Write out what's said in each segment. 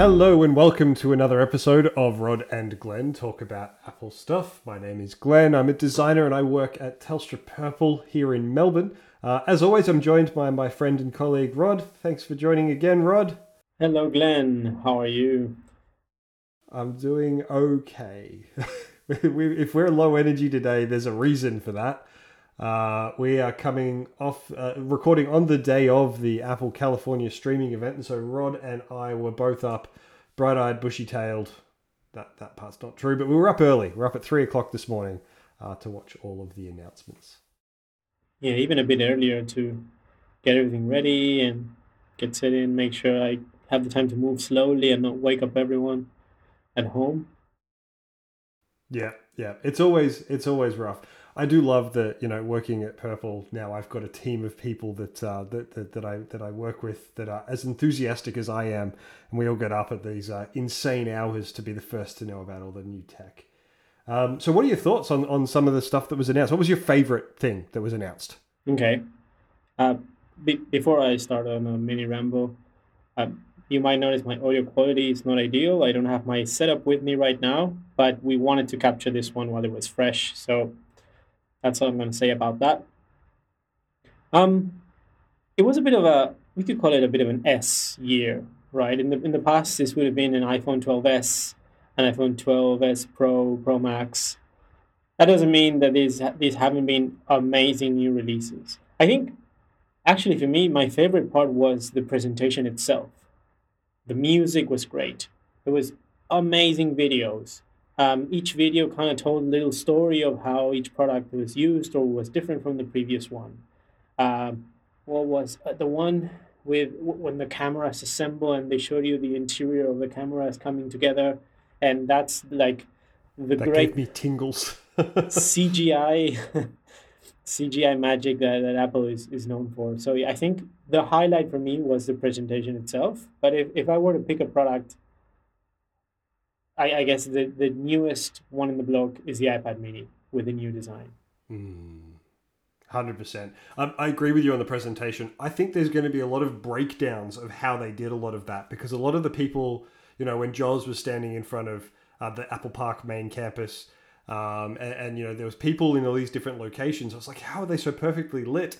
Hello and welcome to another episode of Rod and Glenn talk about Apple stuff. My name is Glenn. I'm a designer and I work at Telstra Purple here in Melbourne. Uh, as always, I'm joined by my friend and colleague Rod. Thanks for joining again, Rod. Hello, Glenn. How are you? I'm doing okay. if we're low energy today, there's a reason for that. Uh, we are coming off, uh, recording on the day of the Apple California streaming event. And so Rod and I were both up, bright eyed, bushy tailed. That, that part's not true, but we were up early. We're up at three o'clock this morning uh, to watch all of the announcements. Yeah, even a bit earlier to get everything ready and get set in, make sure I have the time to move slowly and not wake up everyone at home. Yeah, yeah. It's always it's always rough. I do love that you know working at Purple now. I've got a team of people that, uh, that that that I that I work with that are as enthusiastic as I am, and we all get up at these uh, insane hours to be the first to know about all the new tech. Um, so, what are your thoughts on on some of the stuff that was announced? What was your favorite thing that was announced? Okay, uh, be- before I start on a mini ramble, uh, you might notice my audio quality is not ideal. I don't have my setup with me right now, but we wanted to capture this one while it was fresh, so that's all I'm going to say about that. Um, it was a bit of a we could call it a bit of an S year, right? In the in the past, this would have been an iPhone 12s, an iPhone 12s Pro, Pro Max. That doesn't mean that these these haven't been amazing new releases. I think, actually, for me, my favorite part was the presentation itself. The music was great. It was amazing videos. Um, each video kind of told a little story of how each product was used or was different from the previous one. Um, what was uh, the one with when the cameras assemble and they showed you the interior of the cameras coming together, and that's like the that great gave me tingles. CGI CGI magic that, that Apple is, is known for. So I think the highlight for me was the presentation itself. But if, if I were to pick a product I, I guess the, the newest one in the block is the iPad mini with a new design. Mm, 100%. Um, I agree with you on the presentation. I think there's going to be a lot of breakdowns of how they did a lot of that because a lot of the people, you know, when Joz was standing in front of uh, the Apple Park main campus, um, and, and, you know, there was people in all these different locations. I was like, how are they so perfectly lit?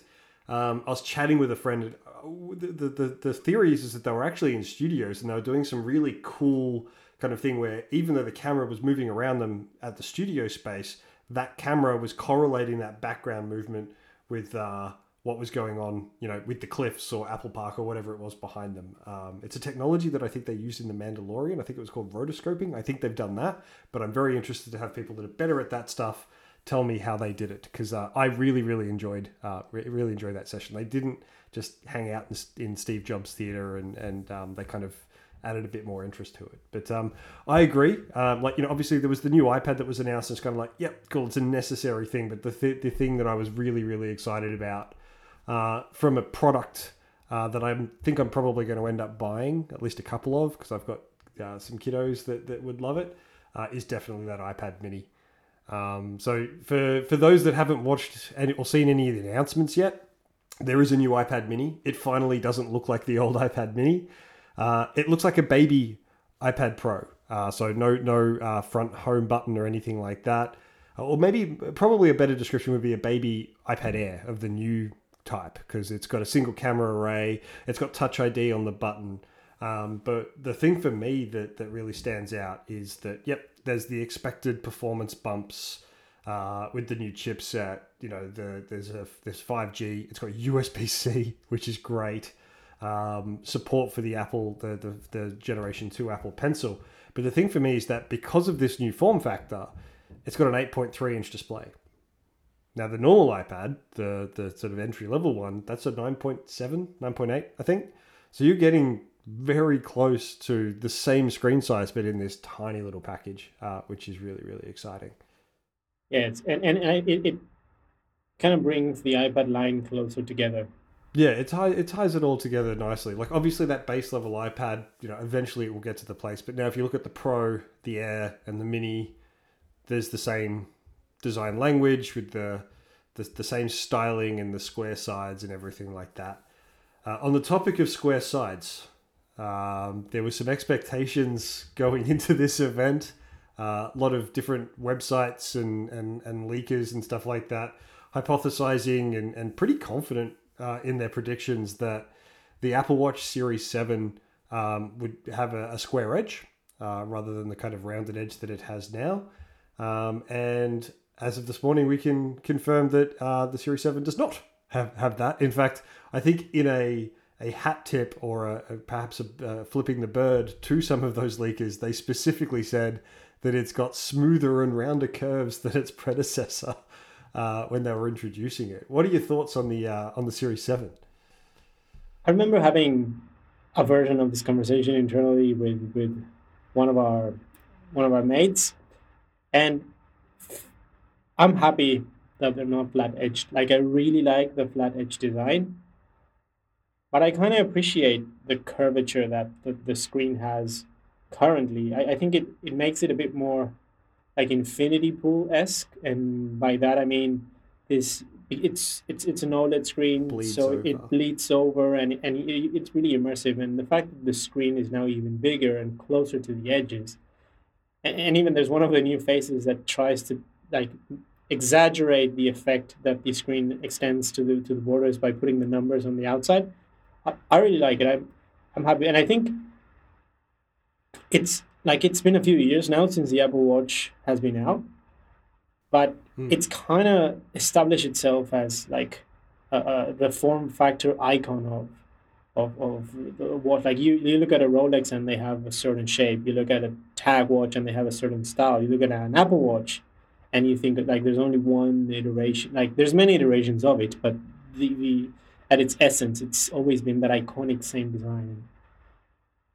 Um, I was chatting with a friend. Uh, the, the, the, is that they were actually in studios and they were doing some really cool kind of thing where even though the camera was moving around them at the studio space, that camera was correlating that background movement with uh, what was going on, you know, with the cliffs or Apple Park or whatever it was behind them. Um, it's a technology that I think they used in The Mandalorian. I think it was called rotoscoping. I think they've done that, but I'm very interested to have people that are better at that stuff tell me how they did it because uh, I really, really enjoyed, uh, really enjoyed that session. They didn't just hang out in, in Steve Jobs Theater and and um, they kind of added a bit more interest to it. But um, I agree. Um, like you know, obviously there was the new iPad that was announced. And it's kind of like, yep, cool. It's a necessary thing. But the th- the thing that I was really really excited about uh, from a product uh, that I think I'm probably going to end up buying at least a couple of because I've got uh, some kiddos that that would love it. Uh, is definitely that iPad Mini. Um, so for for those that haven't watched any, or seen any of the announcements yet, there is a new iPad Mini. It finally doesn't look like the old iPad Mini. Uh, it looks like a baby iPad Pro. Uh, so no no uh, front home button or anything like that. Uh, or maybe probably a better description would be a baby iPad Air of the new type because it's got a single camera array. It's got Touch ID on the button. Um, but the thing for me that, that really stands out is that yep, there's the expected performance bumps uh, with the new chipset. You know, the, there's a there's 5G. It's got USB C, which is great um, support for the Apple, the, the, the Generation 2 Apple Pencil. But the thing for me is that because of this new form factor, it's got an 8.3 inch display. Now, the normal iPad, the, the sort of entry level one, that's a 9.7, 9.8, I think. So you're getting very close to the same screen size, but in this tiny little package, uh, which is really, really exciting. Yeah, and, and it, it kind of brings the iPad line closer together yeah, it ties it ties it all together nicely. Like obviously that base level iPad, you know, eventually it will get to the place. But now if you look at the Pro, the Air, and the Mini, there's the same design language with the the, the same styling and the square sides and everything like that. Uh, on the topic of square sides, Um, there were some expectations going into this event. Uh, a lot of different websites and, and, and leakers and stuff like that hypothesizing and, and pretty confident uh, in their predictions that the Apple Watch Series 7 um, would have a, a square edge uh, rather than the kind of rounded edge that it has now. Um, and as of this morning, we can confirm that uh, the Series 7 does not have, have that. In fact, I think in a a hat tip or a, a perhaps a, uh, flipping the bird to some of those leakers, they specifically said that it's got smoother and rounder curves than its predecessor uh, when they were introducing it. What are your thoughts on the uh, on the Series Seven? I remember having a version of this conversation internally with with one of our one of our mates, and I'm happy that they're not flat edged. Like I really like the flat edge design, but I kind of appreciate the curvature that the, the screen has currently. I, I think it, it makes it a bit more like infinity pool esque, and by that I mean this. It's it's it's an OLED screen, bleeds so over. it bleeds over, and and it's really immersive. And the fact that the screen is now even bigger and closer to the edges, and, and even there's one of the new faces that tries to like exaggerate the effect that the screen extends to the to the borders by putting the numbers on the outside. I, I really like it. I'm I'm happy, and I think it's like it's been a few years now since the Apple Watch has been out, but mm. it's kind of established itself as like uh, uh, the form factor icon of of of the watch. Like you, you look at a Rolex and they have a certain shape. You look at a tag watch and they have a certain style. You look at an Apple Watch, and you think that like there's only one iteration. Like there's many iterations of it, but the, the at its essence, it's always been that iconic same design.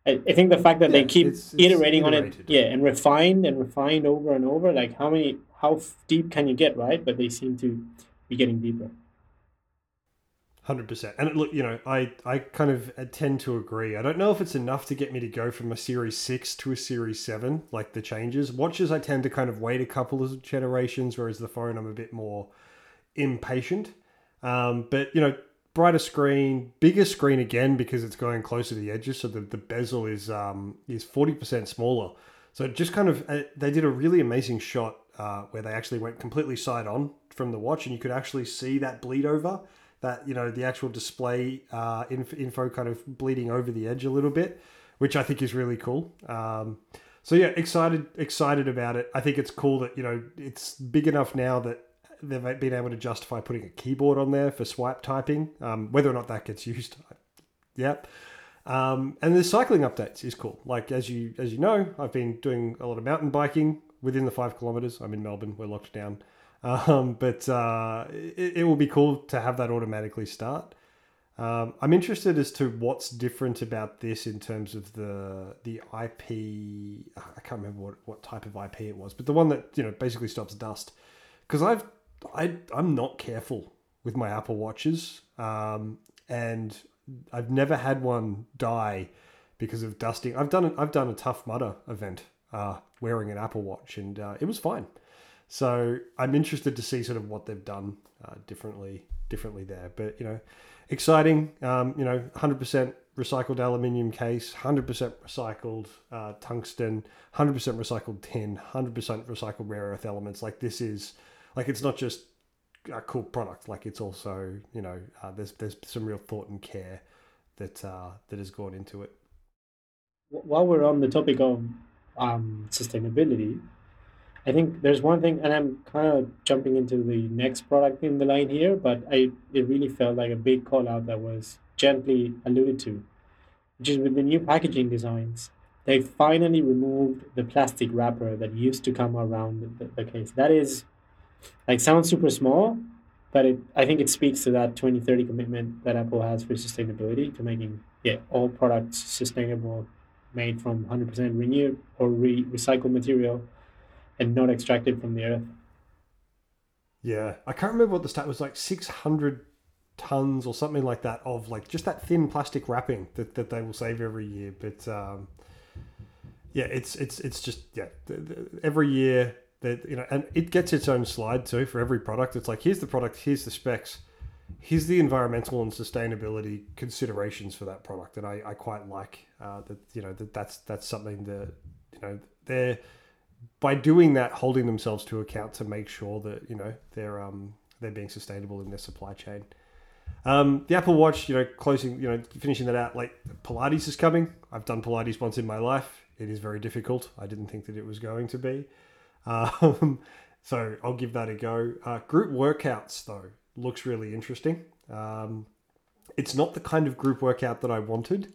I, I think the fact that yeah, they keep it's, it's iterating on it, yeah, and refined and refined over and over. Like how many, how deep can you get, right? But they seem to be getting deeper. Hundred percent. And look, you know, I I kind of tend to agree. I don't know if it's enough to get me to go from a Series Six to a Series Seven, like the changes. Watches, I tend to kind of wait a couple of generations, whereas the phone, I'm a bit more impatient. Um, but you know, brighter screen, bigger screen again because it's going closer to the edges. So the, the bezel is um, is forty percent smaller. So just kind of uh, they did a really amazing shot uh, where they actually went completely side on from the watch, and you could actually see that bleed over. That you know the actual display uh, info kind of bleeding over the edge a little bit, which I think is really cool. Um, so yeah, excited excited about it. I think it's cool that you know it's big enough now that they've been able to justify putting a keyboard on there for swipe typing. Um, whether or not that gets used, yep. Um, and the cycling updates is cool. Like as you as you know, I've been doing a lot of mountain biking within the five kilometers. I'm in Melbourne. We're locked down, um, but uh, it, it, will be cool to have that automatically start. Um, I'm interested as to what's different about this in terms of the the IP. I can't remember what, what type of IP it was, but the one that you know basically stops dust. Because I've I I'm not careful with my Apple watches, um, and I've never had one die because of dusting. I've done I've done a Tough Mudder event uh, wearing an Apple Watch, and uh, it was fine. So I'm interested to see sort of what they've done uh, differently differently there. But you know, exciting. Um, you know, 100% recycled aluminium case, 100% recycled uh, tungsten, 100% recycled tin, 100% recycled rare earth elements. Like this is like it's not just a cool product. Like it's also you know uh, there's there's some real thought and care that uh, that has gone into it. While we're on the topic of um, sustainability, I think there's one thing, and I'm kind of jumping into the next product in the line here, but I it really felt like a big call out that was gently alluded to, which is with the new packaging designs. They finally removed the plastic wrapper that used to come around the, the case. That is like sounds super small, but it I think it speaks to that 2030 commitment that Apple has for sustainability to making yeah all products sustainable, made from 100% renewed or re- recycled material, and not extracted from the earth. Yeah, I can't remember what the stat was like 600 tons or something like that of like just that thin plastic wrapping that, that they will save every year. But um, yeah, it's it's it's just yeah, every year that you know, and it gets its own slide too for every product. It's like here's the product, here's the specs, here's the environmental and sustainability considerations for that product, and I, I quite like uh, that. You know that that's that's something that you know they're by doing that holding themselves to account to make sure that you know they're um they're being sustainable in their supply chain. Um, the Apple Watch, you know, closing, you know, finishing that out. Like Pilates is coming. I've done Pilates once in my life. It is very difficult. I didn't think that it was going to be. Um, so I'll give that a go. Uh, group workouts though looks really interesting. Um, it's not the kind of group workout that I wanted.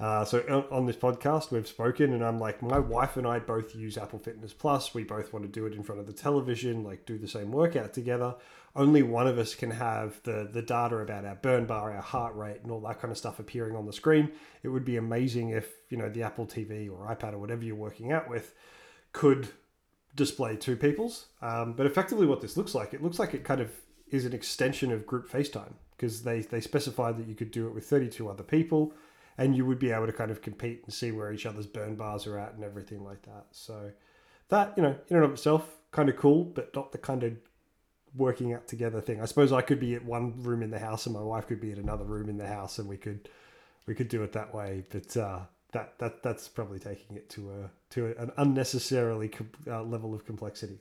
Uh, so on, on this podcast, we've spoken, and I'm like, my wife and I both use Apple Fitness Plus. We both want to do it in front of the television, like do the same workout together. Only one of us can have the the data about our burn bar, our heart rate, and all that kind of stuff appearing on the screen. It would be amazing if you know the Apple TV or iPad or whatever you're working out with could display two people's. Um, but effectively, what this looks like, it looks like it kind of is an extension of group FaceTime because they they specified that you could do it with 32 other people and you would be able to kind of compete and see where each other's burn bars are at and everything like that. So that, you know, in and of itself, kind of cool, but not the kind of working out together thing. I suppose I could be at one room in the house and my wife could be at another room in the house and we could we could do it that way. But uh, that that that's probably taking it to a to an unnecessarily uh, level of complexity.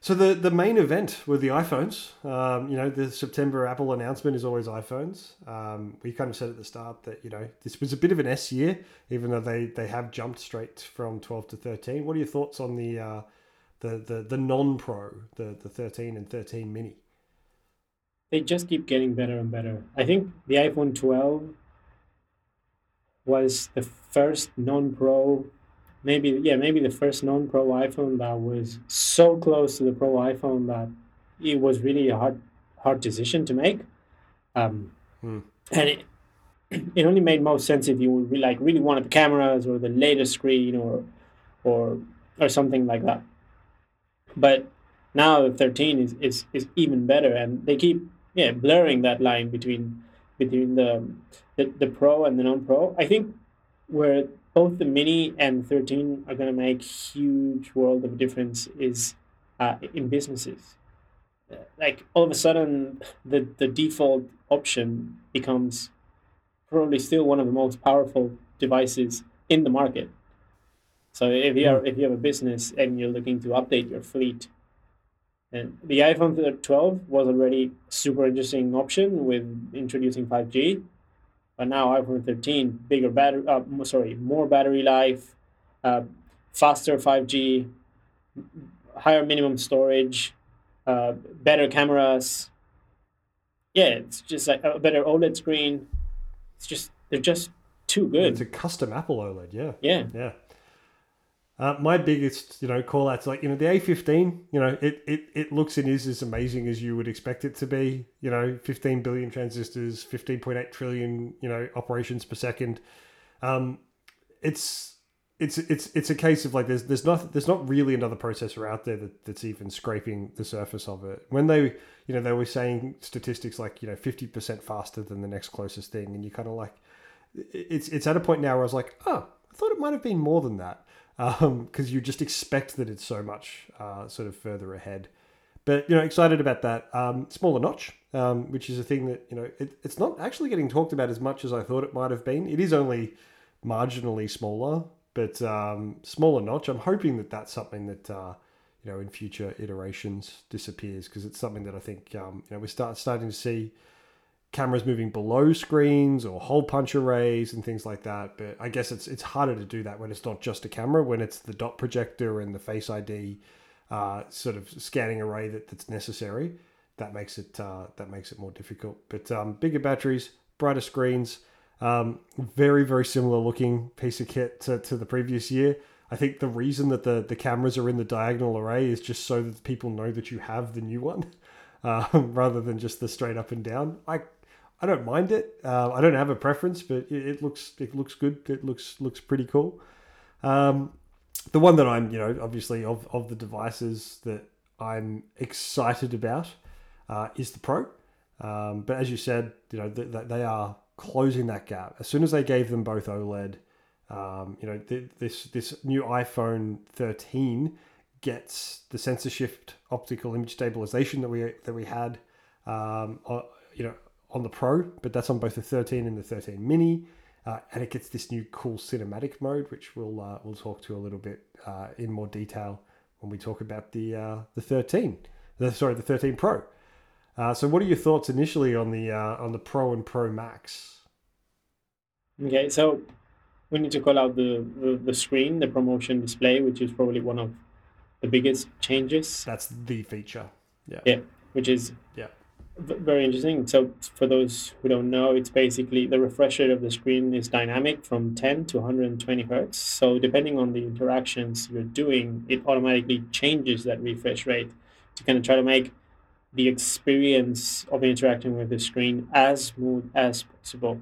So the the main event were the iPhones. Um, you know, the September Apple announcement is always iPhones. Um, we kind of said at the start that you know this was a bit of an S year, even though they they have jumped straight from twelve to thirteen. What are your thoughts on the uh, the the the non Pro, the the thirteen and thirteen mini? They just keep getting better and better. I think the iPhone twelve was the first non Pro maybe yeah maybe the first non-pro iphone that was so close to the pro iphone that it was really a hard hard decision to make um, hmm. and it, it only made most sense if you would like really wanted the cameras or the latest screen or or or something like that but now the 13 is, is is even better and they keep yeah blurring that line between between the the, the pro and the non-pro. I think where both the mini and 13 are going to make huge world of difference is uh, in businesses. Like all of a sudden the, the default option becomes probably still one of the most powerful devices in the market. So if you are if you have a business and you're looking to update your fleet and the iphone 12 was already super interesting option with introducing 5g but now iPhone 13, bigger battery, uh, sorry, more battery life, uh, faster 5G, higher minimum storage, uh, better cameras. Yeah, it's just like a better OLED screen. It's just they're just too good. It's a custom Apple OLED, yeah. Yeah. Yeah. Uh, my biggest, you know, call outs like you know the A15. You know, it, it it looks and is as amazing as you would expect it to be. You know, 15 billion transistors, 15.8 trillion, you know, operations per second. Um, it's it's it's it's a case of like there's there's not there's not really another processor out there that, that's even scraping the surface of it. When they you know they were saying statistics like you know 50% faster than the next closest thing, and you kind of like it's it's at a point now where I was like, oh, I thought it might have been more than that because um, you just expect that it's so much uh, sort of further ahead. But you know, excited about that. Um, smaller notch, um, which is a thing that you know it, it's not actually getting talked about as much as I thought it might have been. It is only marginally smaller, but um, smaller notch. I'm hoping that that's something that uh, you know in future iterations disappears because it's something that I think um, you know we're start starting to see cameras moving below screens or hole punch arrays and things like that. But I guess it's it's harder to do that when it's not just a camera, when it's the dot projector and the Face ID uh, sort of scanning array that, that's necessary. That makes it uh, that makes it more difficult. But um, bigger batteries, brighter screens, um, very very similar looking piece of kit to, to the previous year. I think the reason that the, the cameras are in the diagonal array is just so that people know that you have the new one, uh, rather than just the straight up and down. I I don't mind it. Uh, I don't have a preference, but it, it, looks it looks good. It looks looks pretty cool. Um, the one that I'm, you know, obviously of of the devices that I'm excited about uh, is the Pro. Um, but as you said, you know, th- th- they are closing that gap. As soon as they gave them both OLED, um, you know, th- this this new iPhone 13 gets the sensor shift optical image stabilization that we that we had um, on, you know, on the Pro, but that's on both the 13 and the 13 Mini. Uh, and it gets this new cool cinematic mode, which we'll uh, we'll talk to a little bit uh, in more detail when we talk about the uh, the 13, the, sorry, the 13 Pro. Uh, so, what are your thoughts initially on the uh, on the Pro and Pro Max? Okay, so we need to call out the, the, the screen, the ProMotion display, which is probably one of the biggest changes. That's the feature. Yeah. Yeah, which is Yeah. Very interesting. So for those who don't know, it's basically the refresh rate of the screen is dynamic from 10 to 120 hertz. So depending on the interactions you're doing, it automatically changes that refresh rate to kind of try to make the experience of interacting with the screen as smooth as possible.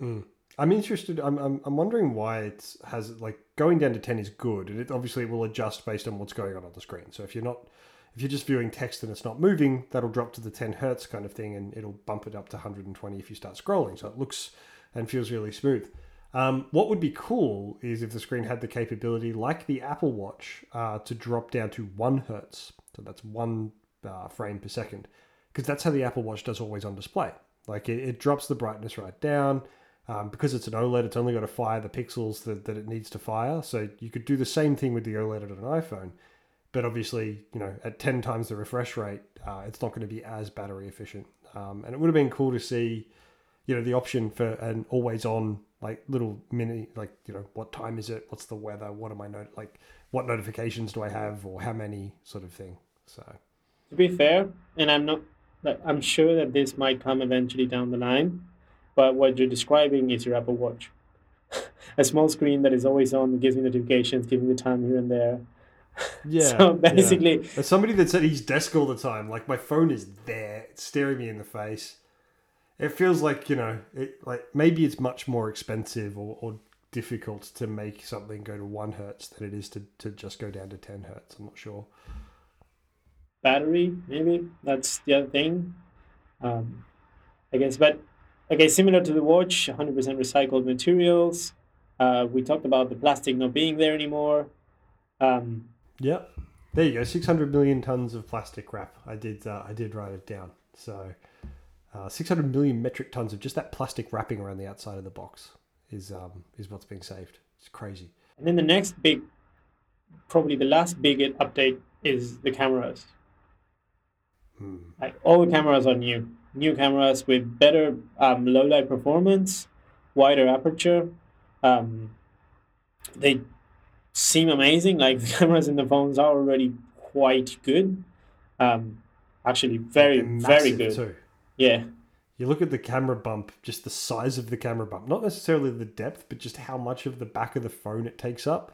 Mm. I'm interested. I'm, I'm I'm wondering why it has like going down to ten is good, and it obviously will adjust based on what's going on on the screen. So if you're not if you're just viewing text and it's not moving, that'll drop to the 10 hertz kind of thing, and it'll bump it up to 120 if you start scrolling. So it looks and feels really smooth. Um, what would be cool is if the screen had the capability, like the Apple Watch, uh, to drop down to one hertz. So that's one uh, frame per second, because that's how the Apple Watch does always on display. Like it, it drops the brightness right down. Um, because it's an OLED, it's only got to fire the pixels that, that it needs to fire. So you could do the same thing with the OLED on an iPhone, but obviously, you know, at 10 times the refresh rate, uh, it's not going to be as battery efficient. Um, and it would have been cool to see, you know, the option for an always on, like little mini, like, you know, what time is it? What's the weather? What am I, not- like, what notifications do I have or how many sort of thing. So, To be fair, and I'm not, like, I'm sure that this might come eventually down the line, but what you're describing is your Apple Watch. A small screen that is always on, gives me notifications, giving me the time here and there. Yeah. so yeah. basically, As somebody that's at his desk all the time, like my phone is there, it's staring me in the face. It feels like you know, it like maybe it's much more expensive or, or difficult to make something go to one hertz than it is to, to just go down to ten hertz. I'm not sure. battery maybe that's the other thing um, i guess but okay similar to the watch 100% recycled materials uh, we talked about the plastic not being there anymore um, Yep. There you go. Six hundred million tons of plastic wrap. I did. Uh, I did write it down. So, uh, six hundred million metric tons of just that plastic wrapping around the outside of the box is um, is what's being saved. It's crazy. and then the next big probably the last big update is the cameras Hmm. like all the cameras are new new cameras with better um, low light performance wider aperture um, they seem amazing like the cameras in the phones are already quite good um, actually very very good too. yeah You look at the camera bump, just the size of the camera bump, not necessarily the depth, but just how much of the back of the phone it takes up.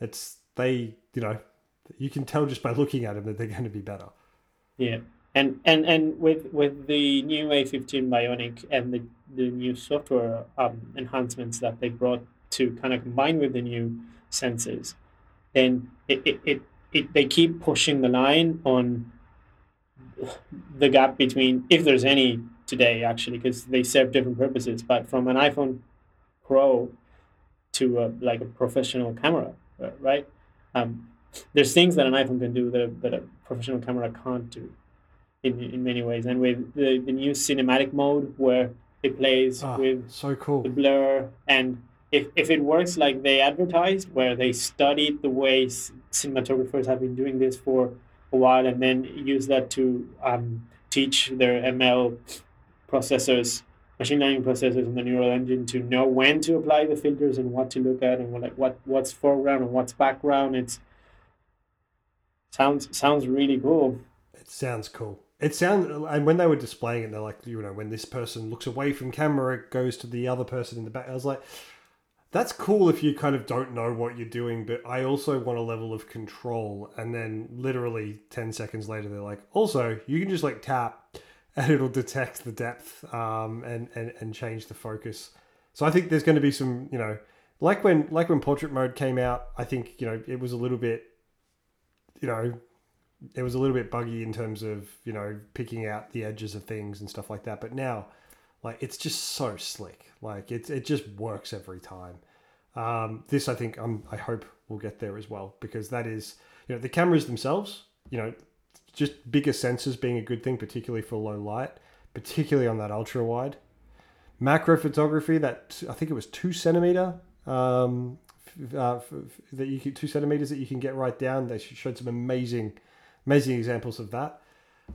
It's they, you know, you can tell just by looking at them that they're going to be better. Yeah, and and and with with the new A15 Bionic and the the new software um, enhancements that they brought to kind of combine with the new sensors, then it it, it, it they keep pushing the line on the gap between if there's any today actually because they serve different purposes but from an iphone pro to a, like a professional camera uh, right um, there's things that an iphone can do that a, that a professional camera can't do in, in many ways and with the, the new cinematic mode where it plays Ah, with so cool. the blur and if, if it works like they advertised where they studied the ways cinematographers have been doing this for a while and then use that to um, teach their ml processors machine learning processors and the neural engine to know when to apply the filters and what to look at and what, like what what's foreground and what's background it's sounds sounds really cool It sounds cool. It sounds, and when they were displaying it, they're like, you know, when this person looks away from camera, it goes to the other person in the back. I was like, that's cool if you kind of don't know what you're doing, but I also want a level of control. And then literally 10 seconds later, they're like, also, you can just like tap and it'll detect the depth um, and, and, and change the focus. So I think there's going to be some, you know, like when like when portrait mode came out, I think, you know, it was a little bit, you know, it was a little bit buggy in terms of you know picking out the edges of things and stuff like that but now like it's just so slick like it, it just works every time um, this i think um, i hope we'll get there as well because that is you know the cameras themselves you know just bigger sensors being a good thing, particularly for low light, particularly on that ultra wide. Macro photography that I think it was two centimeter um, uh, that you two centimeters that you can get right down. They showed some amazing, amazing examples of that.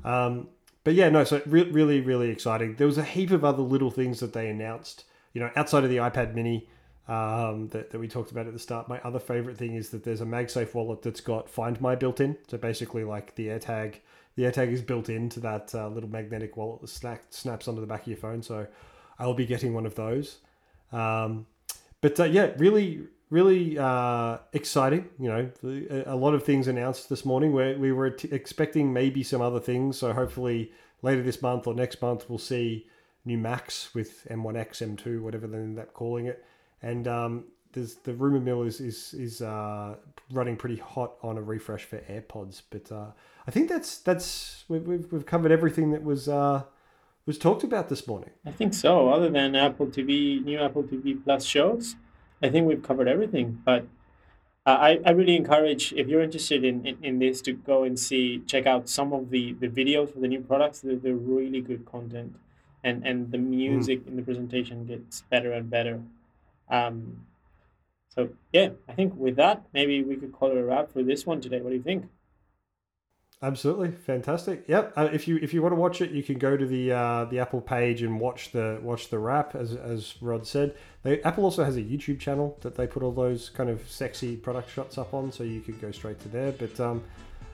Um, but yeah, no, so re- really, really exciting. There was a heap of other little things that they announced. You know, outside of the iPad Mini um, that, that we talked about at the start. My other favorite thing is that there's a MagSafe wallet that's got Find My built in. So basically, like the AirTag, the AirTag is built into that uh, little magnetic wallet that snap, snaps onto the back of your phone. So I'll be getting one of those. Um, but uh, yeah, really, really uh, exciting. You know, a lot of things announced this morning. Where we were t- expecting maybe some other things. So hopefully later this month or next month we'll see new Macs with M1X, M2, whatever they end up calling it. And um, there's the rumor mill is is is uh, running pretty hot on a refresh for AirPods. But uh, I think that's that's we've, we've, covered everything that was uh, was talked about this morning. I think so. Other than Apple TV, new Apple TV Plus shows, I think we've covered everything. But uh, I, I really encourage if you're interested in, in, in, this to go and see check out some of the, the videos for the new products. They're, they're really good content, and and the music mm. in the presentation gets better and better. Um, so yeah, I think with that, maybe we could call it a wrap for this one today. What do you think? Absolutely fantastic. Yep. Uh, if you if you want to watch it, you can go to the uh, the Apple page and watch the watch the wrap. As as Rod said, they, Apple also has a YouTube channel that they put all those kind of sexy product shots up on, so you could go straight to there. But um,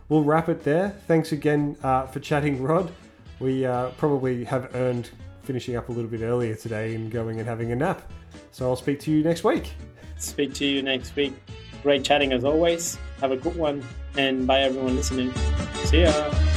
we'll wrap it there. Thanks again uh, for chatting, Rod. We uh, probably have earned finishing up a little bit earlier today and going and having a nap. So I'll speak to you next week. Speak to you next week. Great chatting as always. Have a good one. And bye, everyone listening. See ya.